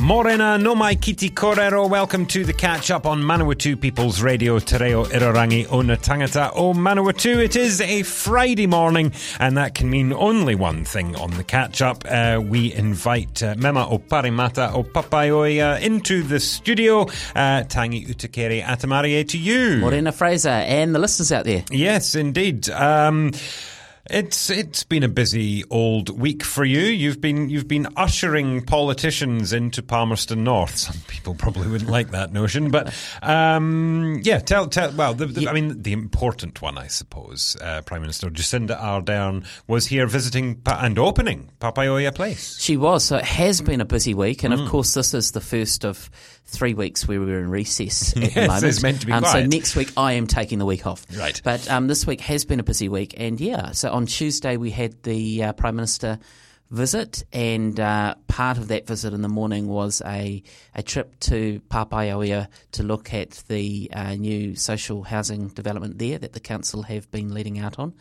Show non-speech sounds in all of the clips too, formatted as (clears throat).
Morena no mai kiti korero. Welcome to the catch up on Manawatu People's Radio Te Reo Irarangi o na tangata o Manawatu. It is a Friday morning, and that can mean only one thing on the catch up. Uh, we invite uh, Mema o Parimata o Papaioea into the studio. Uh, Tangi Utikere Atamarie to you. Morena Fraser and the listeners out there. Yes, indeed. Um, it's it's been a busy old week for you. You've been you've been ushering politicians into Palmerston North. Some people probably wouldn't like that notion, but um, yeah, tell tell. Well, the, the, I mean, the important one, I suppose. Uh, Prime Minister Jacinda Ardern was here visiting pa- and opening Papaioea Place. She was. So it has been a busy week, and mm. of course, this is the first of three weeks where we were in recess at yes, the moment. It's meant to be um. So next week I am taking the week off. Right. But um, this week has been a busy week, and yeah. So on Tuesday we had the uh, Prime Minister visit, and uh, part of that visit in the morning was a, a trip to Papaioea to look at the uh, new social housing development there that the council have been leading out on.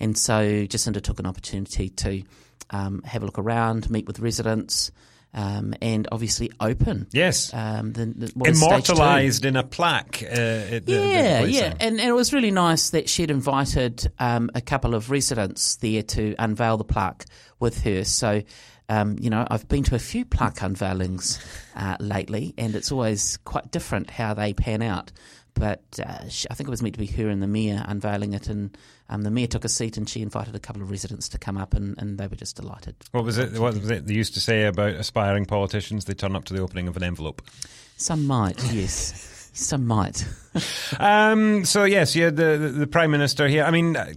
And so Jacinda took an opportunity to um, have a look around, meet with residents, um, and obviously open. Yes. Um, the, the, Immortalised in a plaque. Uh, yeah, the, yeah. And, and, it was really nice that she'd invited um, a couple of residents there to unveil the plaque with her. So, um, you know, I've been to a few plaque unveilings uh, lately, and it's always quite different how they pan out but uh, she, I think it was meant to be her and the mayor unveiling it, and um, the mayor took a seat and she invited a couple of residents to come up, and, and they were just delighted. What was it? What was it they used to say about aspiring politicians? They turn up to the opening of an envelope. Some might, yes. Some might. (laughs) um, so yes, yeah, the, the, the prime minister here. I mean, uh,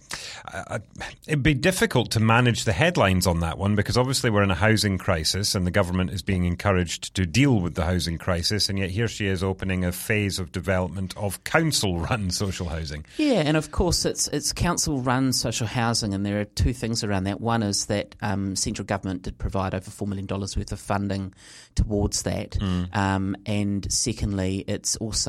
uh, it'd be difficult to manage the headlines on that one because obviously we're in a housing crisis, and the government is being encouraged to deal with the housing crisis, and yet here she is opening a phase of development of council-run (laughs) social housing. Yeah, and of course it's it's council-run social housing, and there are two things around that. One is that um, central government did provide over four million dollars worth of funding towards that, mm. um, and secondly, it's also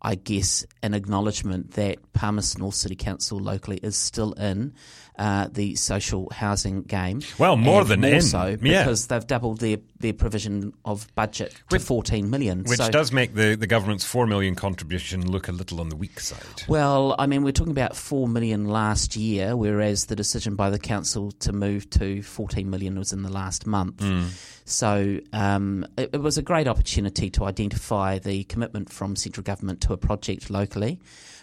I guess, an acknowledgement that Palmerston North City Council locally is still in uh, the social housing game. Well, more than more in. so yeah. because they've doubled their, their provision of budget to which, 14 million. Which so, does make the, the government's 4 million contribution look a little on the weak side. Well, I mean, we're talking about 4 million last year, whereas the decision by the council to move to 14 million was in the last month. Mm. So um, it, it was a great opportunity to identify the commitment from central government to a project locally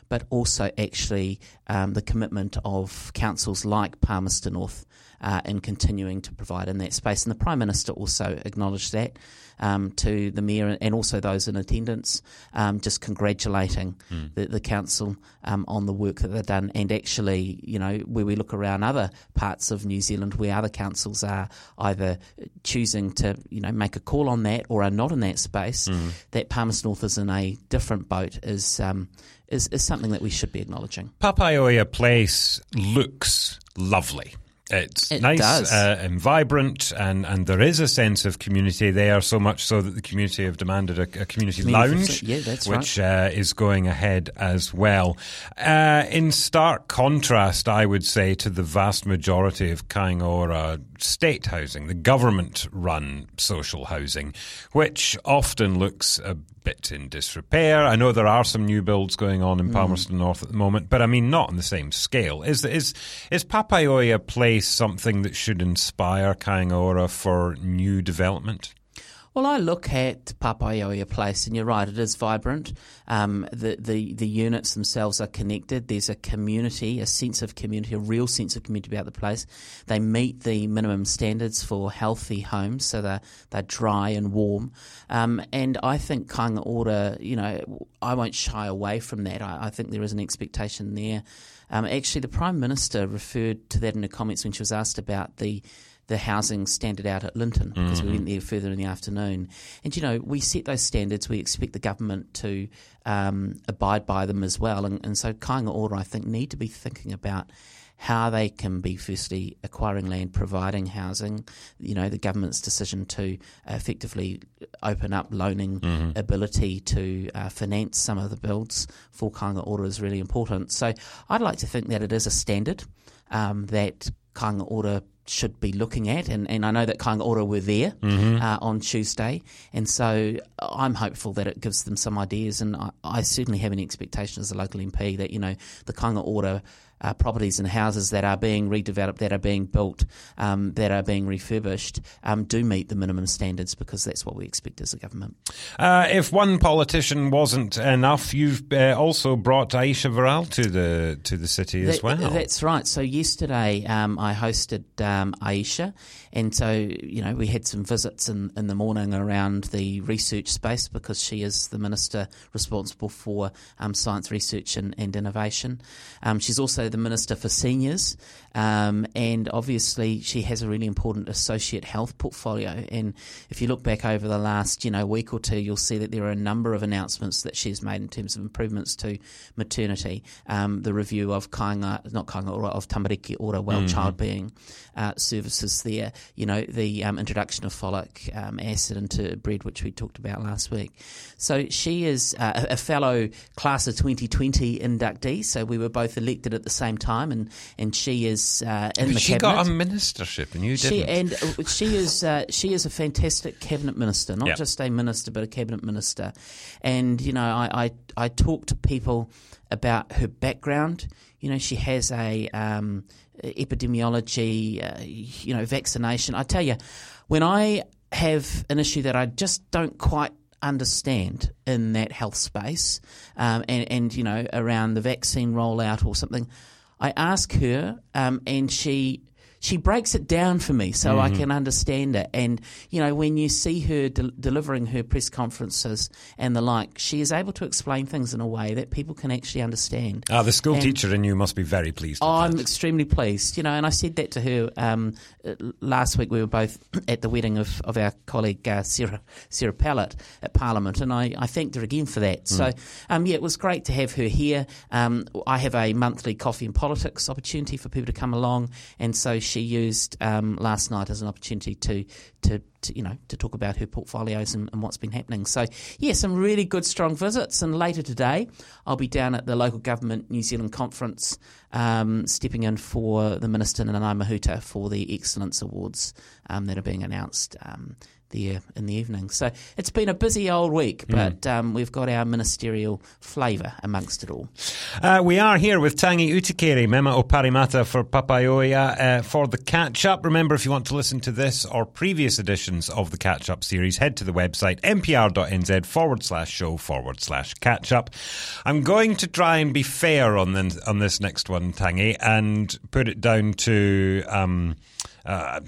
but also actually um, the commitment of councils like Palmerston North uh, in continuing to provide in that space. And the Prime Minister also acknowledged that um, to the Mayor and also those in attendance, um, just congratulating mm. the, the, Council um, on the work that they've done. And actually, you know, where we look around other parts of New Zealand where other councils are either choosing to, you know, make a call on that or are not in that space, mm. that Palmerston North is in a different boat is, um, is, is something that we should be acknowledging. Papaioea Place looks lovely. It's it nice uh, and vibrant, and, and there is a sense of community there. So much so that the community have demanded a, a community, community, lounge, yeah, which right. uh, is going ahead as well. Uh, in stark contrast, I would say, to the vast majority of Kāinga Ora state housing, the government-run social housing, which often looks a bit in disrepair. I know there are some new builds going on in Palmerston mm. North at the moment, but I mean not on the same scale. Is is is a Place something that should inspire Kāinga Ora for new development? Well, I look at Papaioea Place, and you're right, it is vibrant. Um, the, the, the units themselves are connected. There's a community, a sense of community, a real sense of community about the place. They meet the minimum standards for healthy homes, so they're, they're dry and warm. Um, and I think Kāinga Ora, you know, I won't shy away from that. I, I think there is an expectation there. Um, actually, the Prime Minister referred to that in her comments when she was asked about the the housing standard out at Linton because mm-hmm. we went there further in the afternoon. And you know, we set those standards. We expect the government to um, abide by them as well. And, and so Order I think, need to be thinking about how they can be firstly acquiring land, providing housing. You know, the government's decision to effectively open up loaning mm-hmm. ability to uh, finance some of the builds for Kāinga Ora is really important. So I'd like to think that it is a standard um, that Kāinga Ora should be looking at, and, and I know that Kāinga Ora were there mm-hmm. uh, on Tuesday, and so I'm hopeful that it gives them some ideas, and I, I, certainly have an expectation as a local MP that you know the Kāinga Ora uh, properties and houses that are being redeveloped, that are being built, um, that are being refurbished, um, do meet the minimum standards because that's what we expect as a government. Uh, if one politician wasn't enough, you've uh, also brought Ayesha Verrall to the to the city that, as well. That's right. So yesterday um, I hosted um, Ayesha, and so you know we had some visits in, in the morning around the research space because she is the minister responsible for um, science research and, and innovation. Um, she's also the Minister for Seniors, um, and obviously she has a really important associate health portfolio. And if you look back over the last you know week or two, you'll see that there are a number of announcements that she's made in terms of improvements to maternity, um, the review of Kāinga, not Kāinga Ora, of Tamariki Ora well mm-hmm. child being uh, services there, you know, the um, introduction of folic um, acid into bread, which we talked about last week. So she is uh, a fellow class of 2020 inductee, so we were both elected at the same time, and, and she is uh, in the she cabinet. got a ministership, and you she, didn't. And uh, she is uh, she is a fantastic cabinet minister, not yep. just a minister, but a cabinet minister. And you know, I, I I talk to people about her background. You know, she has a um, epidemiology, uh, you know, vaccination. I tell you, when I have an issue that I just don't quite understand in that health space, um, and, and you know around the vaccine rollout or something. I ask her, um, and she she breaks it down for me so mm-hmm. I can understand it. And you know, when you see her de- delivering her press conferences and the like, she is able to explain things in a way that people can actually understand. Ah, the school and teacher in you must be very pleased. I'm that. extremely pleased. You know, and I said that to her um, last week. We were both (clears throat) at the wedding of, of our colleague uh, Sarah Sarah Pallett at Parliament, and I, I thanked her again for that. Mm. So, um, yeah, it was great to have her here. Um, I have a monthly coffee and politics opportunity for people to come along, and so she used um, last night as an opportunity to, to, to, you know to talk about her portfolios and, and, what's been happening. So yeah, some really good strong visits. And later today, I'll be down at the local government New Zealand conference, um, stepping in for the minister Nanaia Mahuta for the excellence awards um, that are being announced um, there in the evening. So it's been a busy old week, hmm. but mm. um, we've got our ministerial flavour amongst it all. Uh, we are here with Tangi Utikere, Mema Oparimata for Papaioea uh, for the catch up. Remember, if you want to listen to this or previous editions of the catch up series, head to the website npr.nz forward slash show forward slash catch up. I'm going to try and be fair on, the, on this next one, Tangi, and put it down to. Um, uh,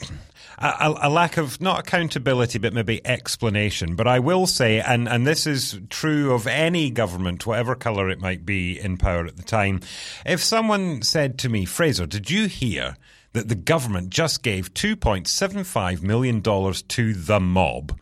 a, a, lack of not accountability, but maybe explanation. But I will say, and, and this is true of any government, whatever colour it might be in power at the time, if someone said to me, Fraser, did you hear that the government just gave $2.75 million to the mob?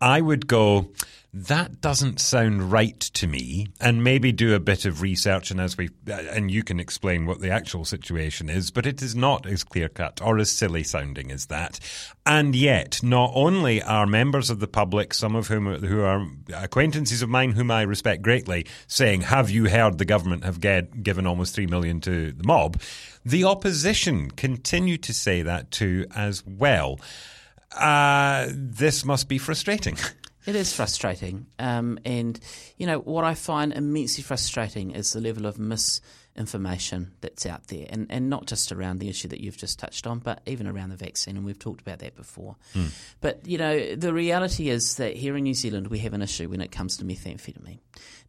I would go, that doesn't sound right to me and maybe do a bit of research and as we and you can explain what the actual situation is but it is not as clear cut or as silly sounding as that. And yet not only are members of the public some of whom who are acquaintances of mine whom I respect greatly saying have you heard the government have get, given almost 3 million to the mob? The opposition continue to say that too as well. Uh, this must be frustrating (laughs) It is frustrating. Um, and, you know, what I find immensely frustrating is the level of misinformation that's out there. And, and not just around the issue that you've just touched on, but even around the vaccine. And we've talked about that before. Mm. But, you know, the reality is that here in New Zealand, we have an issue when it comes to methamphetamine.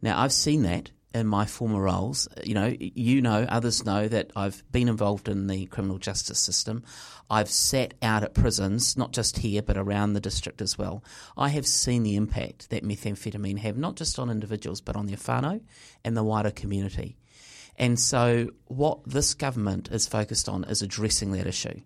Now, I've seen that in my former roles. You know, you know, others know that I've been involved in the criminal justice system. I've sat out at prisons, not just here, but around the district as well. I have seen the impact that methamphetamine have, not just on individuals, but on their whānau and the wider community. And so, what this government is focused on is addressing that issue.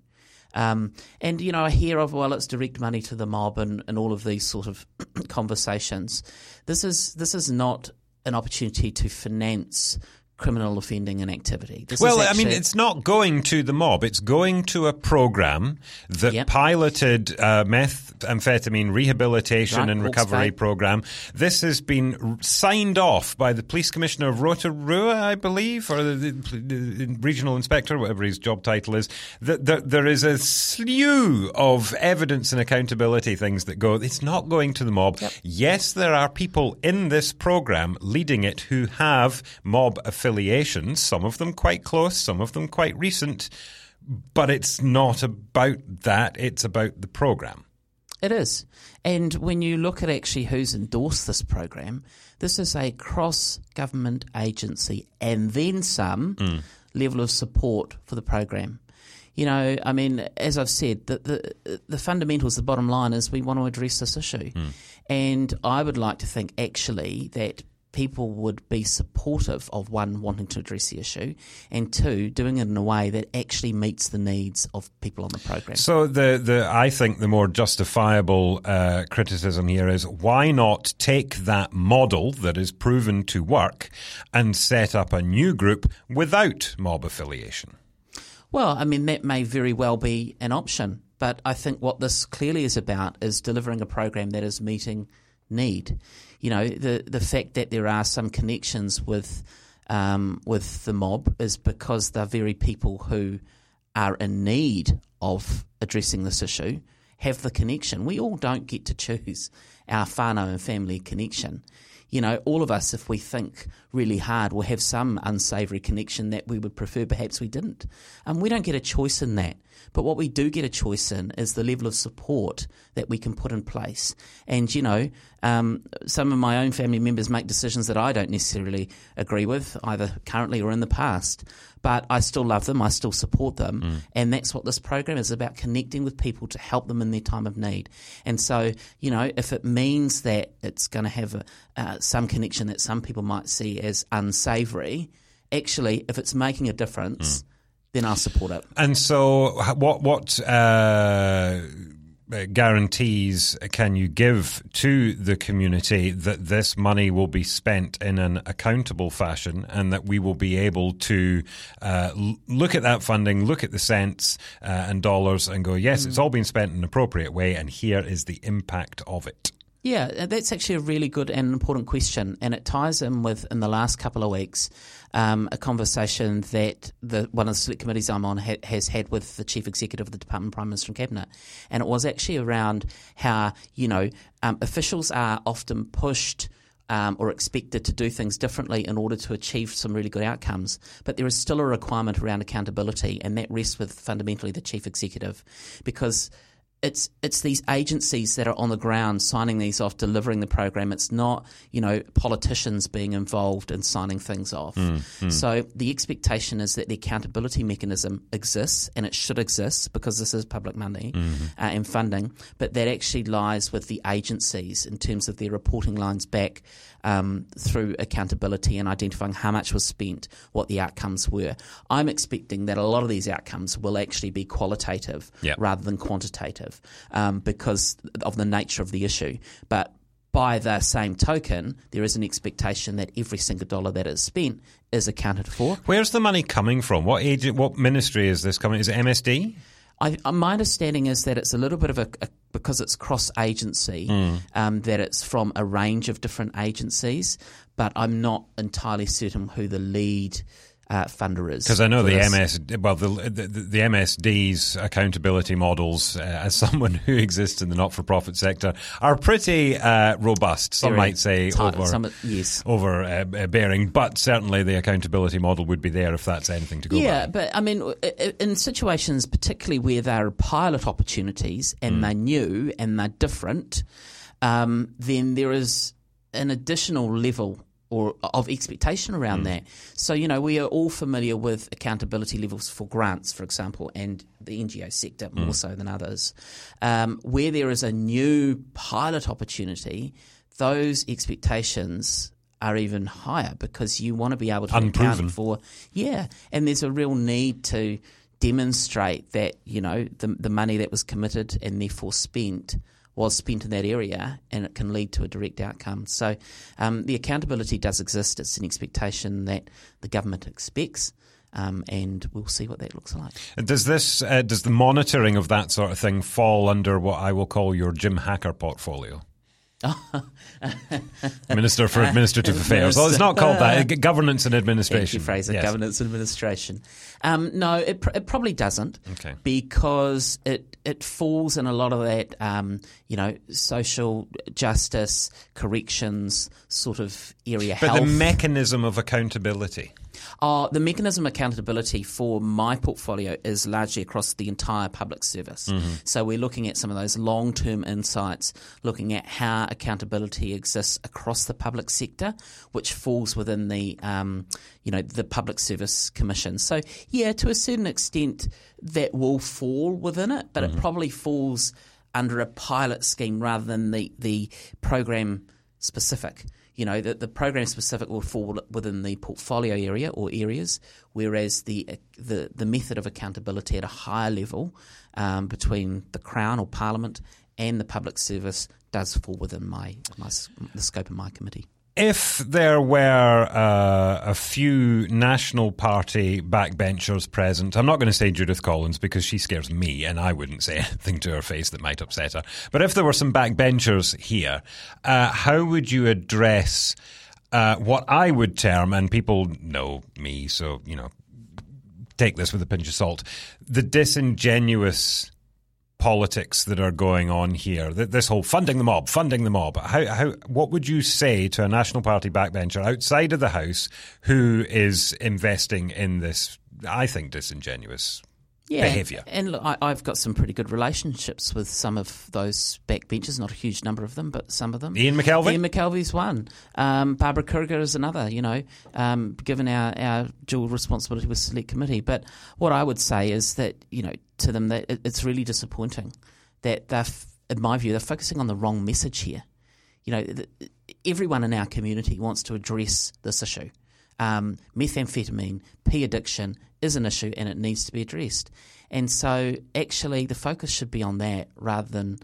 Um, and, you know, I hear of, well, it's direct money to the mob and, and all of these sort of (clears throat) conversations. This is, this is not an opportunity to finance criminal offending and activity. This well, actually, I mean, it's not going to the mob. It's going to a program that Yep. piloted uh, methamphetamine rehabilitation Right, and recovery program. This has been signed off by the police commissioner of Rotorua, I believe, or the, the, the regional inspector, whatever his job title is. That there, there is a slew of evidence and accountability things that go. It's not going to the mob. Yep. Yes, there are people in this program leading it who have mob affiliations, some of them quite close, some of them quite recent, but it's not about that, it's about the program. It is. And when you look at actually who's endorsed this program, this is a cross government agency and then some mm. level of support for the program. You know, I mean, as I've said, the, the the fundamentals, the bottom line is we want to address this issue. Mm. And I would like to think actually that people would be supportive of one wanting to address the issue and two doing it in a way that actually meets the needs of people on the program. So the, the I think the more justifiable uh, criticism here is why not take that model that is proven to work and set up a new group without mob affiliation? Well, I mean, that may very well be an option, but I think what this clearly is about is delivering a program that is meeting need. You know, the the fact that there are some connections with um, with the mob is because they're very people who are in need of addressing this issue have the connection. We all don't get to choose our whānau and family connection. You know, all of us, if we think really hard, will have some unsavoury connection that we would prefer perhaps we didn't. And we don't get a choice in that. But what we do get a choice in is the level of support that we can put in place. And, you know, um, some of my own family members make decisions that I don't necessarily agree with, either currently or in the past. But I still love them, I still support them. And that's what this program is about connecting with people to help them in their time of need. And so, you know, if it means that it's going to have a, uh, some connection that some people might see as unsavoury, actually, if it's making a difference, then I'll support it. And so, what what uh, guarantees can you give to the community that this money will be spent in an accountable fashion, and that we will be able to uh, look at that funding, look at the cents uh, and dollars, and go, yes, it's all been spent in an appropriate way, and here is the impact of it. Yeah, uh, that's actually a really good and important question, and it ties in with in the last couple of weeks um, a conversation that the one of the select committees I'm on ha- has had with the chief executive of the Department of Prime Minister and Cabinet, and it was actually around how you know um, officials are often pushed. Um, or expected to do things differently in order to achieve some really good outcomes. But there is still a requirement around accountability, and that rests with fundamentally the chief executive, because it's it's these agencies that are on the ground signing these off, delivering the program. It's not you know politicians being involved in signing things off. Mm, mm. So the expectation is that the accountability mechanism exists and it should exist because this is public money mm-hmm. uh, and funding. But that actually lies with the agencies in terms of their reporting lines back um, through accountability and identifying how much was spent, what the outcomes were. I'm expecting that a lot of these outcomes will actually be qualitative Yep. rather than quantitative um, because of the nature of the issue. But by the same token, there is an expectation that every single dollar that is spent is accounted for. Where's the money coming from? What agent? What ministry is this coming? Is it MSD? I, uh, my understanding is that it's a little bit of a, a because it's cross agency, um, that it's from a range of different agencies, but I'm not entirely certain who the lead uh, funder is. Because I know the. MS, well, the, the, the MSD's accountability models, uh, as (laughs) someone who exists in the not-for-profit sector, are pretty uh, robust. Some Very might say tight- over, some- yes. over uh, uh, bearing, but certainly the accountability model would be there if that's anything to go Yeah, by. but I mean, in situations particularly where there are pilot opportunities and Mm. they're new and they're different, um, then there is an additional level or of expectation Mm. around that. So you know, we are all familiar with accountability levels for grants, for example, and the NGO sector Mm. more so than others. Um, where there is a new pilot opportunity, those expectations are even higher because you want to be able to Unproven. account for yeah, and there's a real need to demonstrate that you know the the money that was committed and therefore spent was spent in that area, and it can lead to a direct outcome. So um, the accountability does exist. It's an expectation that the government expects. Um, and we'll see what that looks like. Does this uh, does the monitoring of that sort of thing fall under what I will call your Jim Hacker portfolio? (laughs) Minister for Administrative (laughs) Affairs. Well, it's not called that. Governance and Administration. Thank you, Fraser. Yes. Governance and Administration. Um, no, it, pr- it probably doesn't. Okay. Because it it falls in a lot of that, um, you know, social justice, corrections sort of area. But health. the mechanism of accountability. Uh, the mechanism of accountability for my portfolio is largely across the entire public service. Mm-hmm. So we're looking at some of those long term insights, looking at how accountability exists across the public sector, which falls within the um, you know the Public Service Commission. So yeah, to a certain extent, that will fall within it, but Mm-hmm. it probably falls under a pilot scheme rather than the the program specific you know, the, the program specific will fall within the portfolio area or areas, whereas the the, the method of accountability at a higher level um, between the Crown or Parliament and the public service does fall within my, my the scope of my committee. If there were uh, a few National Party backbenchers present, I'm not going to say Judith Collins because she scares me and I wouldn't say (laughs) anything to her face that might upset her. But if there were some backbenchers here, uh, how would you address uh, what I would term, and people know me, so, you know, take this with a pinch of salt, the disingenuous politics that are going on here. This whole funding the mob, funding the mob. How, how, what would you say to a National Party backbencher outside of the House who is investing in this, I think, disingenuous yeah, behaviour? And look, I, I've got some pretty good relationships with some of those backbenchers, not a huge number of them, but some of them. Ian McKelvey? Ian McKelvey's one. Um, Barbara Kuriger is another, you know, um, given our, our dual responsibility with Select Committee. But what I would say is that, you know, to them that it's really disappointing that they're, in my view, they're focusing on the wrong message here. You know, everyone in our community wants to address this issue. Um, methamphetamine, P addiction is an issue and it needs to be addressed. And so, actually, the focus should be on that rather than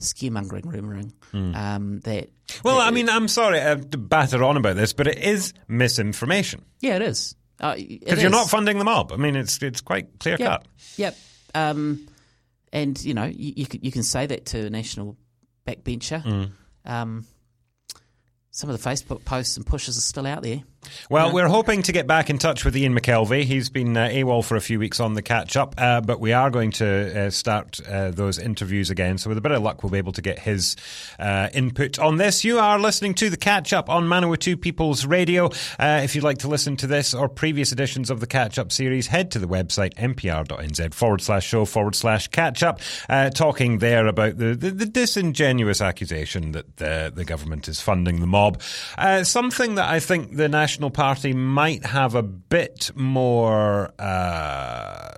scaremongering, rumouring mm. um, that. Well, that, I mean, I'm sorry uh, to batter on about this, but it is misinformation. Yeah, it is. Because uh, you're not funding the mob. I mean, it's it's quite clear yep. cut. Yep. Um, and you know, you, you, can, you can say that to a national backbencher. Mm. Um, some of the Facebook posts and pushes are still out there. Well, we're hoping to get back in touch with Ian McKelvey. He's been uh, AWOL for a few weeks on the catch up, uh, but we are going to uh, start uh, those interviews again. So, with a bit of luck, we'll be able to get his uh, input on this. You are listening to the catch up on Manawatu People's Radio. Uh, if you'd like to listen to this or previous editions of the catch up series, head to the website npr.nz forward slash show forward slash catch up, talking there about the, the, the, disingenuous accusation that the, the government is funding the mob. something that I think the National National Party might have a bit more uh,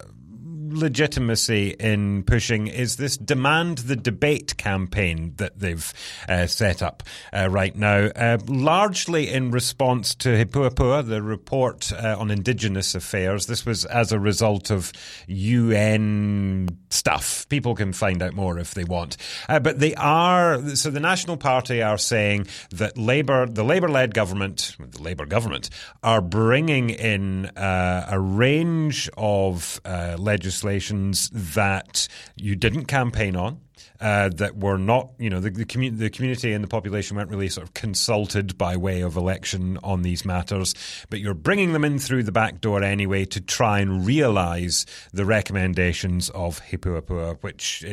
legitimacy in pushing. Is this demand the debate campaign that they've uh, set up uh, right now, uh, largely in response to He Puapua, the report uh, on Indigenous affairs. This was as a result of UN stuff. People can find out more if they want. Uh, but they are, so the National Party are saying that Labour, the Labour led government, the Labour government, are bringing in a range of legislations that you didn't campaign on. Uh, that were not, you know, the, the, the, community and the population weren't really sort of consulted by way of election on these matters, but you're bringing them in through the back door anyway to try and realise the recommendations of He Puapua, which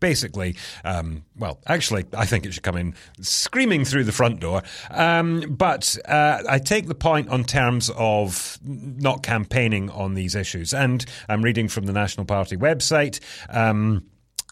basically, um, well, actually, I think it should come in screaming through the front door. Um, but uh, I take the point on terms of not campaigning on these issues, and I'm reading from the National Party website. Um,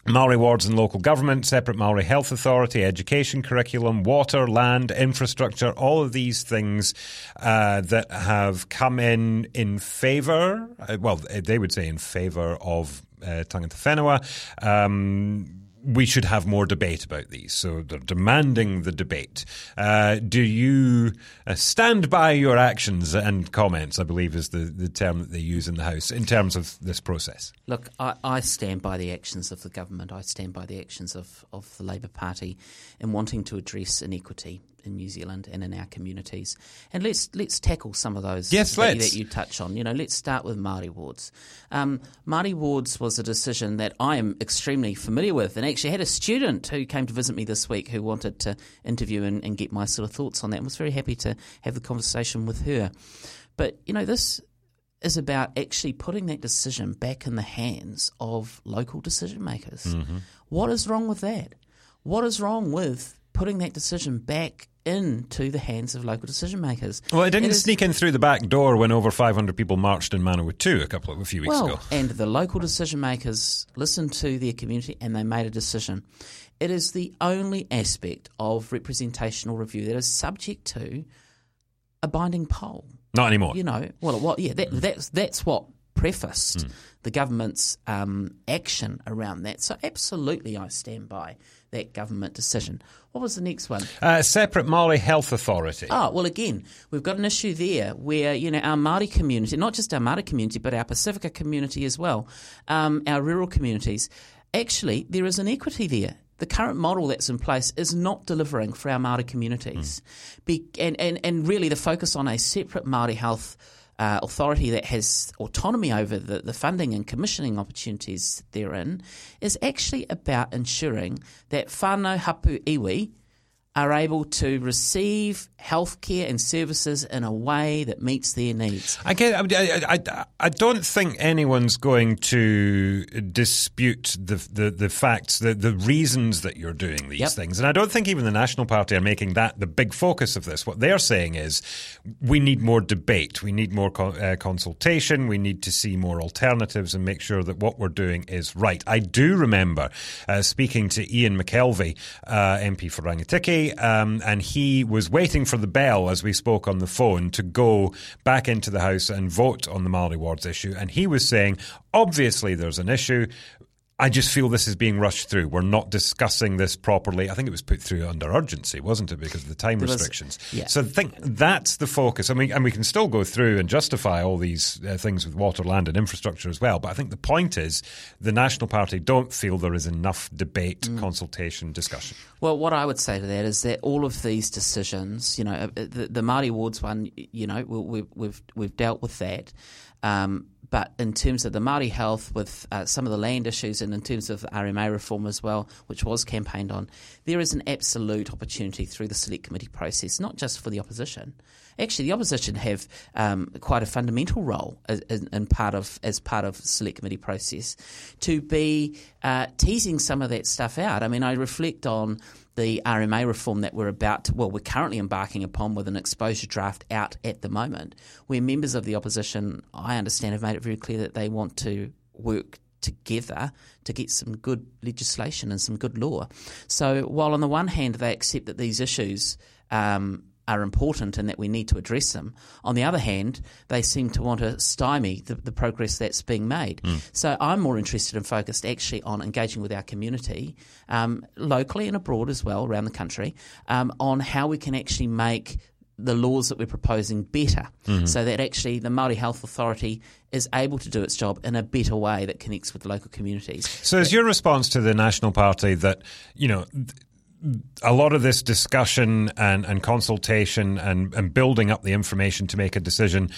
Maori wards and local government, separate Maori health authority, education curriculum, water, land, infrastructure, all of these things uh, that have come in in favour, uh, well, they would say in favour of uh, tangata whenua. Um, we should have more debate about these. So they're demanding the debate. Uh, do you uh, stand by your actions and comments? I believe is the, the term that they use in the House in terms of this process. Look, I, I stand by the actions of the government. I stand by the actions of, of the Labour Party in wanting to address inequity in New Zealand and in our communities. And let's let's tackle some of those yes, that, that, you touch on. You know, let's start with Māori wards. Um, Māori wards was a decision that I am extremely familiar with, and actually had a student who came to visit me this week who wanted to interview and, and get my sort of thoughts on that. and was very happy to have the conversation with her. But you know, this is about actually putting that decision back in the hands of local decision makers. Mm-hmm. What is wrong with that? What is wrong with putting that decision back into the hands of local decision makers. Well, it didn't it sneak in through the back door when over 500 people marched in Manawatu a couple of a few weeks well, ago. And the local decision makers listened to their community and they made a decision. It is the only aspect of representational review that is subject to a binding poll. Not anymore. You know, well, what? Yeah, that, that's that's what prefaced mm. the government's um, action around that. So, absolutely, I stand by that government decision. What was the next one? Uh, separate Māori Health Authority. Oh, well, again, we've got an issue there where, you know, our Māori community, not just our Māori community, but our Pacifica community as well, um, our rural communities, actually, there is an equity there the current model that's in place is not delivering for our Māori communities. Mm. Be, and, and, and really the focus on a separate Māori health uh, authority that has autonomy over the, the funding and commissioning opportunities therein is actually about ensuring that whānau hapu iwi are able to receive healthcare and services in a way that meets their needs. I, get, I, I, I don't think anyone's going to dispute the the, the facts, the, the reasons that you're doing these yep. things. And I don't think even the National Party are making that the big focus of this. What they're saying is we need more debate, we need more co- uh, consultation, we need to see more alternatives and make sure that what we're doing is right. I do remember uh, speaking to Ian McKelvey, uh, MP for Um, and he was waiting for the bell as we spoke on the phone to go back into the House and vote on the Māori wards issue. And he was saying, obviously, there's an issue. I just feel this is being rushed through. We're not discussing this properly. I think it was put through under urgency, wasn't it, because of the time there restrictions? Was, yeah. So I think that's the focus. I mean, and we can still go through and justify all these uh, things with water, land, and infrastructure as well. But I think the point is the National Party don't feel there is enough debate, mm. consultation, discussion. Well, what I would say to that is that all of these decisions, you know, uh, the, the Māori wards one, you know, we, have we've, we've dealt with that. Um, but in terms of the Māori health, with uh, some of the land issues, and in terms of RMA reform as well, which was campaigned on, there is an absolute opportunity through the select committee process, not just for the opposition. Actually, the opposition have um, quite a fundamental role as, in part of as part of select committee process to be uh, teasing some of that stuff out. I mean, I reflect on the RMA reform that we're about to, well, we're currently embarking upon with an exposure draft out at the moment, where members of the opposition, I understand, have made it very clear that they want to work together to get some good legislation and some good law. So while on the one hand they accept that these issues um, are important and that we need to address them. On the other hand, they seem to want to stymie the, the progress that's being made. Mm. So I'm more interested and focused actually on engaging with our community, um, locally and abroad as well, around the country, um, on how we can actually make the laws that we're proposing better mm-hmm. so that actually the Māori Health Authority is able to do its job in a better way that connects with local communities. So is your response to the National Party that, you know, a lot of this discussion and, and consultation and, and building up the information to make a decision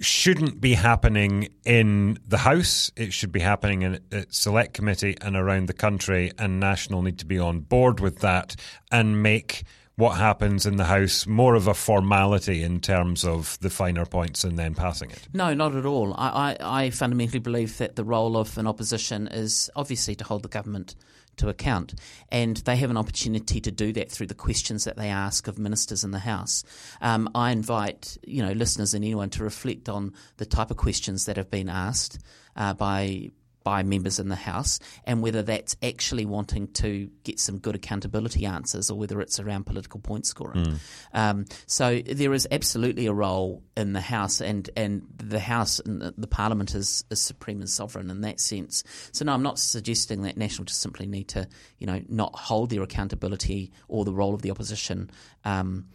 shouldn't be happening in the House. It should be happening in a select committee and around the country, and National need to be on board with that and make what happens in the House more of a formality in terms of the finer points and then passing it? No, not at all. I, I, I fundamentally believe that the role of an opposition is obviously to hold the government to account. And they have an opportunity to do that through the questions that they ask of ministers in the House. Um, I invite you know listeners and anyone to reflect on the type of questions that have been asked uh, by by members in the House, and whether that's actually wanting to get some good accountability answers, or whether it's around political point scoring. Mm. Um, so there is absolutely a role in the House, and and the House and the, the Parliament is, is supreme and sovereign in that sense. So no, I'm not suggesting that National just simply need to, you know, not hold their accountability or the role of the opposition um,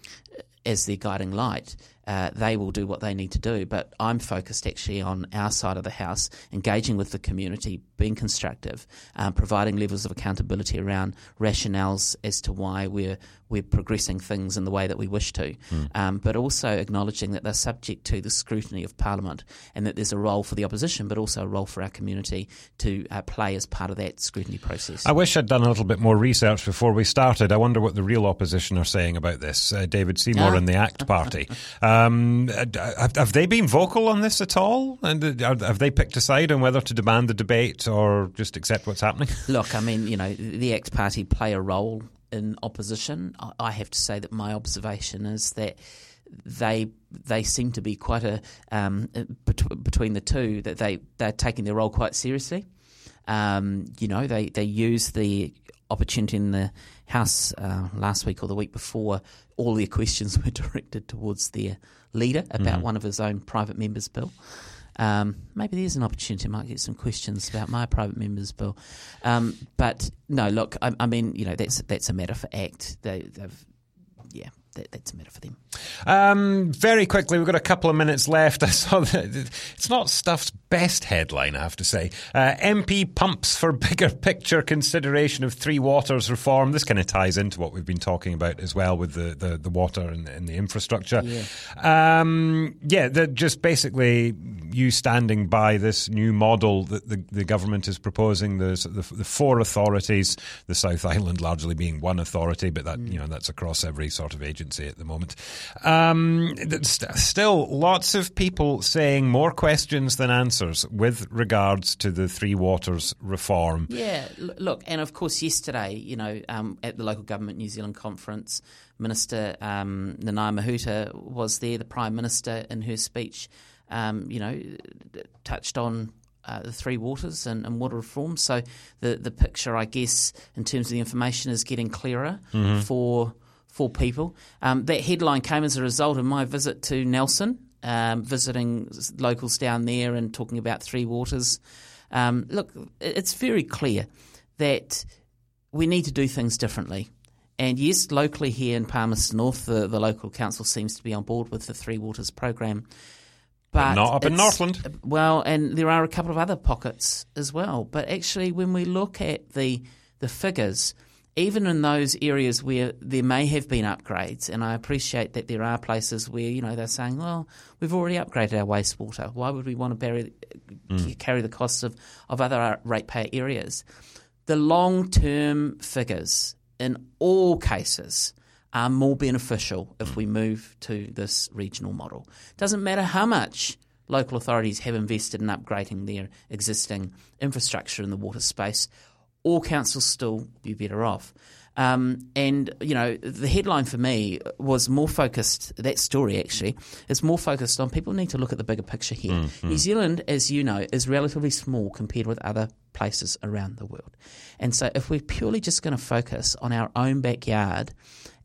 as their guiding light uh, they will do what they need to do. But I'm focused actually on our side of the house, engaging with the community, being constructive, um, providing levels of accountability around rationales as to why we're we're progressing things in the way that we wish to, mm. um, but also acknowledging that they're subject to the scrutiny of Parliament and that there's a role for the opposition, but also a role for our community to uh, play as part of that scrutiny process. I wish I'd done a little bit more research before we started. I wonder what the real opposition are saying about this. Uh, David Seymour and the ACT Party. Um, have, have, they been vocal on this at all? And uh, have they picked a side on whether to demand the debate or just accept what's happening? (laughs) Look, I mean, you know, the ACT Party play a role in opposition. I have to say that my observation is that they they seem to be quite a um, bet- between the two that they they're taking their role quite seriously. Um, you know, they they use the opportunity in the House uh, last week or the week before. All their questions (laughs) were directed towards their leader about mm-hmm. one of his own private members' bill. Um, maybe there's an opportunity. I might get some questions about my private members bill. Um, but no, look, I, I, mean, you know, that's that's a matter for ACT. They, they've, yeah, that, that's a matter for them. Um, very quickly, we've got a couple of minutes left. (laughs) I saw that it's not Stuff's best headline, I have to say. Uh, MP pumps for (laughs) bigger picture consideration of Three Waters reform. This kind of ties into what we've been talking about as well with the, the, the water and, and, the infrastructure. Yeah, um, yeah just basically you standing by this new model that the, the government is proposing. The, the, the four authorities, the South Island largely being one authority, but that mm. you know that's across every sort of agency at the moment. Um, st- still, lots of people saying more questions than answers with regards to the Three Waters reform. Yeah, look, and of course, yesterday, you know, um, at the local government New Zealand conference, Minister um, Nanaia Mahuta was there. The Prime Minister, in her speech, um, you know, touched on uh, the three waters and, and, water reform. So the the picture, I guess, in terms of the information, is getting clearer mm-hmm. for for people. Um, that headline came as a result of my visit to Nelson, um, visiting locals down there and talking about Three Waters. Um, look, it's very clear that we need to do things differently. And yes, locally here in Palmerston North, the, the local council seems to be on board with the Three Waters program. But, but not up in Northland. Well, and there are a couple of other pockets as well. But actually, when we look at the the figures, even in those areas where there may have been upgrades, and I appreciate that there are places where you know they're saying, "Well, we've already upgraded our wastewater. Why would we want to bury, mm. carry the costs of of other ratepayer areas?" The long term figures in all cases are more beneficial if we move to this regional model. Doesn't matter how much local authorities have invested in upgrading their existing infrastructure in the water space all councils still be better off. Um, and you know, the headline for me was more focused. That story actually is more focused on people need to look at the bigger picture here. Mm-hmm. New Zealand, as you know, is relatively small compared with other places around the world. And so, if we're purely just going to focus on our own backyard,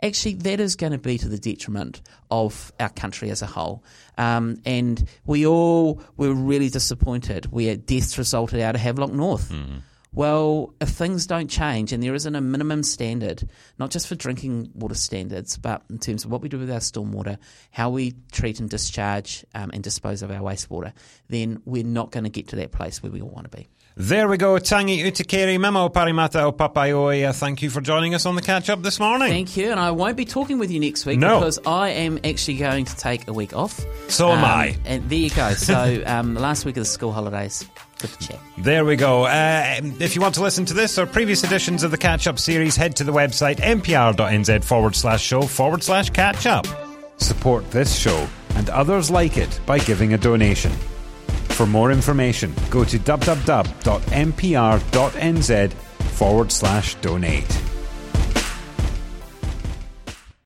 actually, that is going to be to the detriment of our country as a whole. Um, and we all were really disappointed where deaths resulted out of Havelock North. Mm-hmm well, if things don't change and there isn't a minimum standard, not just for drinking water standards, but in terms of what we do with our stormwater, how we treat and discharge um, and dispose of our wastewater, then we're not going to get to that place where we all want to be. There we go. Tangi Utikere Memo Parimata o Papaioea. Thank you for joining us on the catch up this morning. Thank you. And I won't be talking with you next week no. because I am actually going to take a week off. So um, am I. And there you go. So (laughs) um, the last week of the school holidays. There we go. Uh, if you want to listen to this or previous editions of the Catch Up series, head to the website npr.nz forward slash show forward slash catch up. Support this show and others like it by giving a donation. For more information, go to www.npr.nz forward slash donate.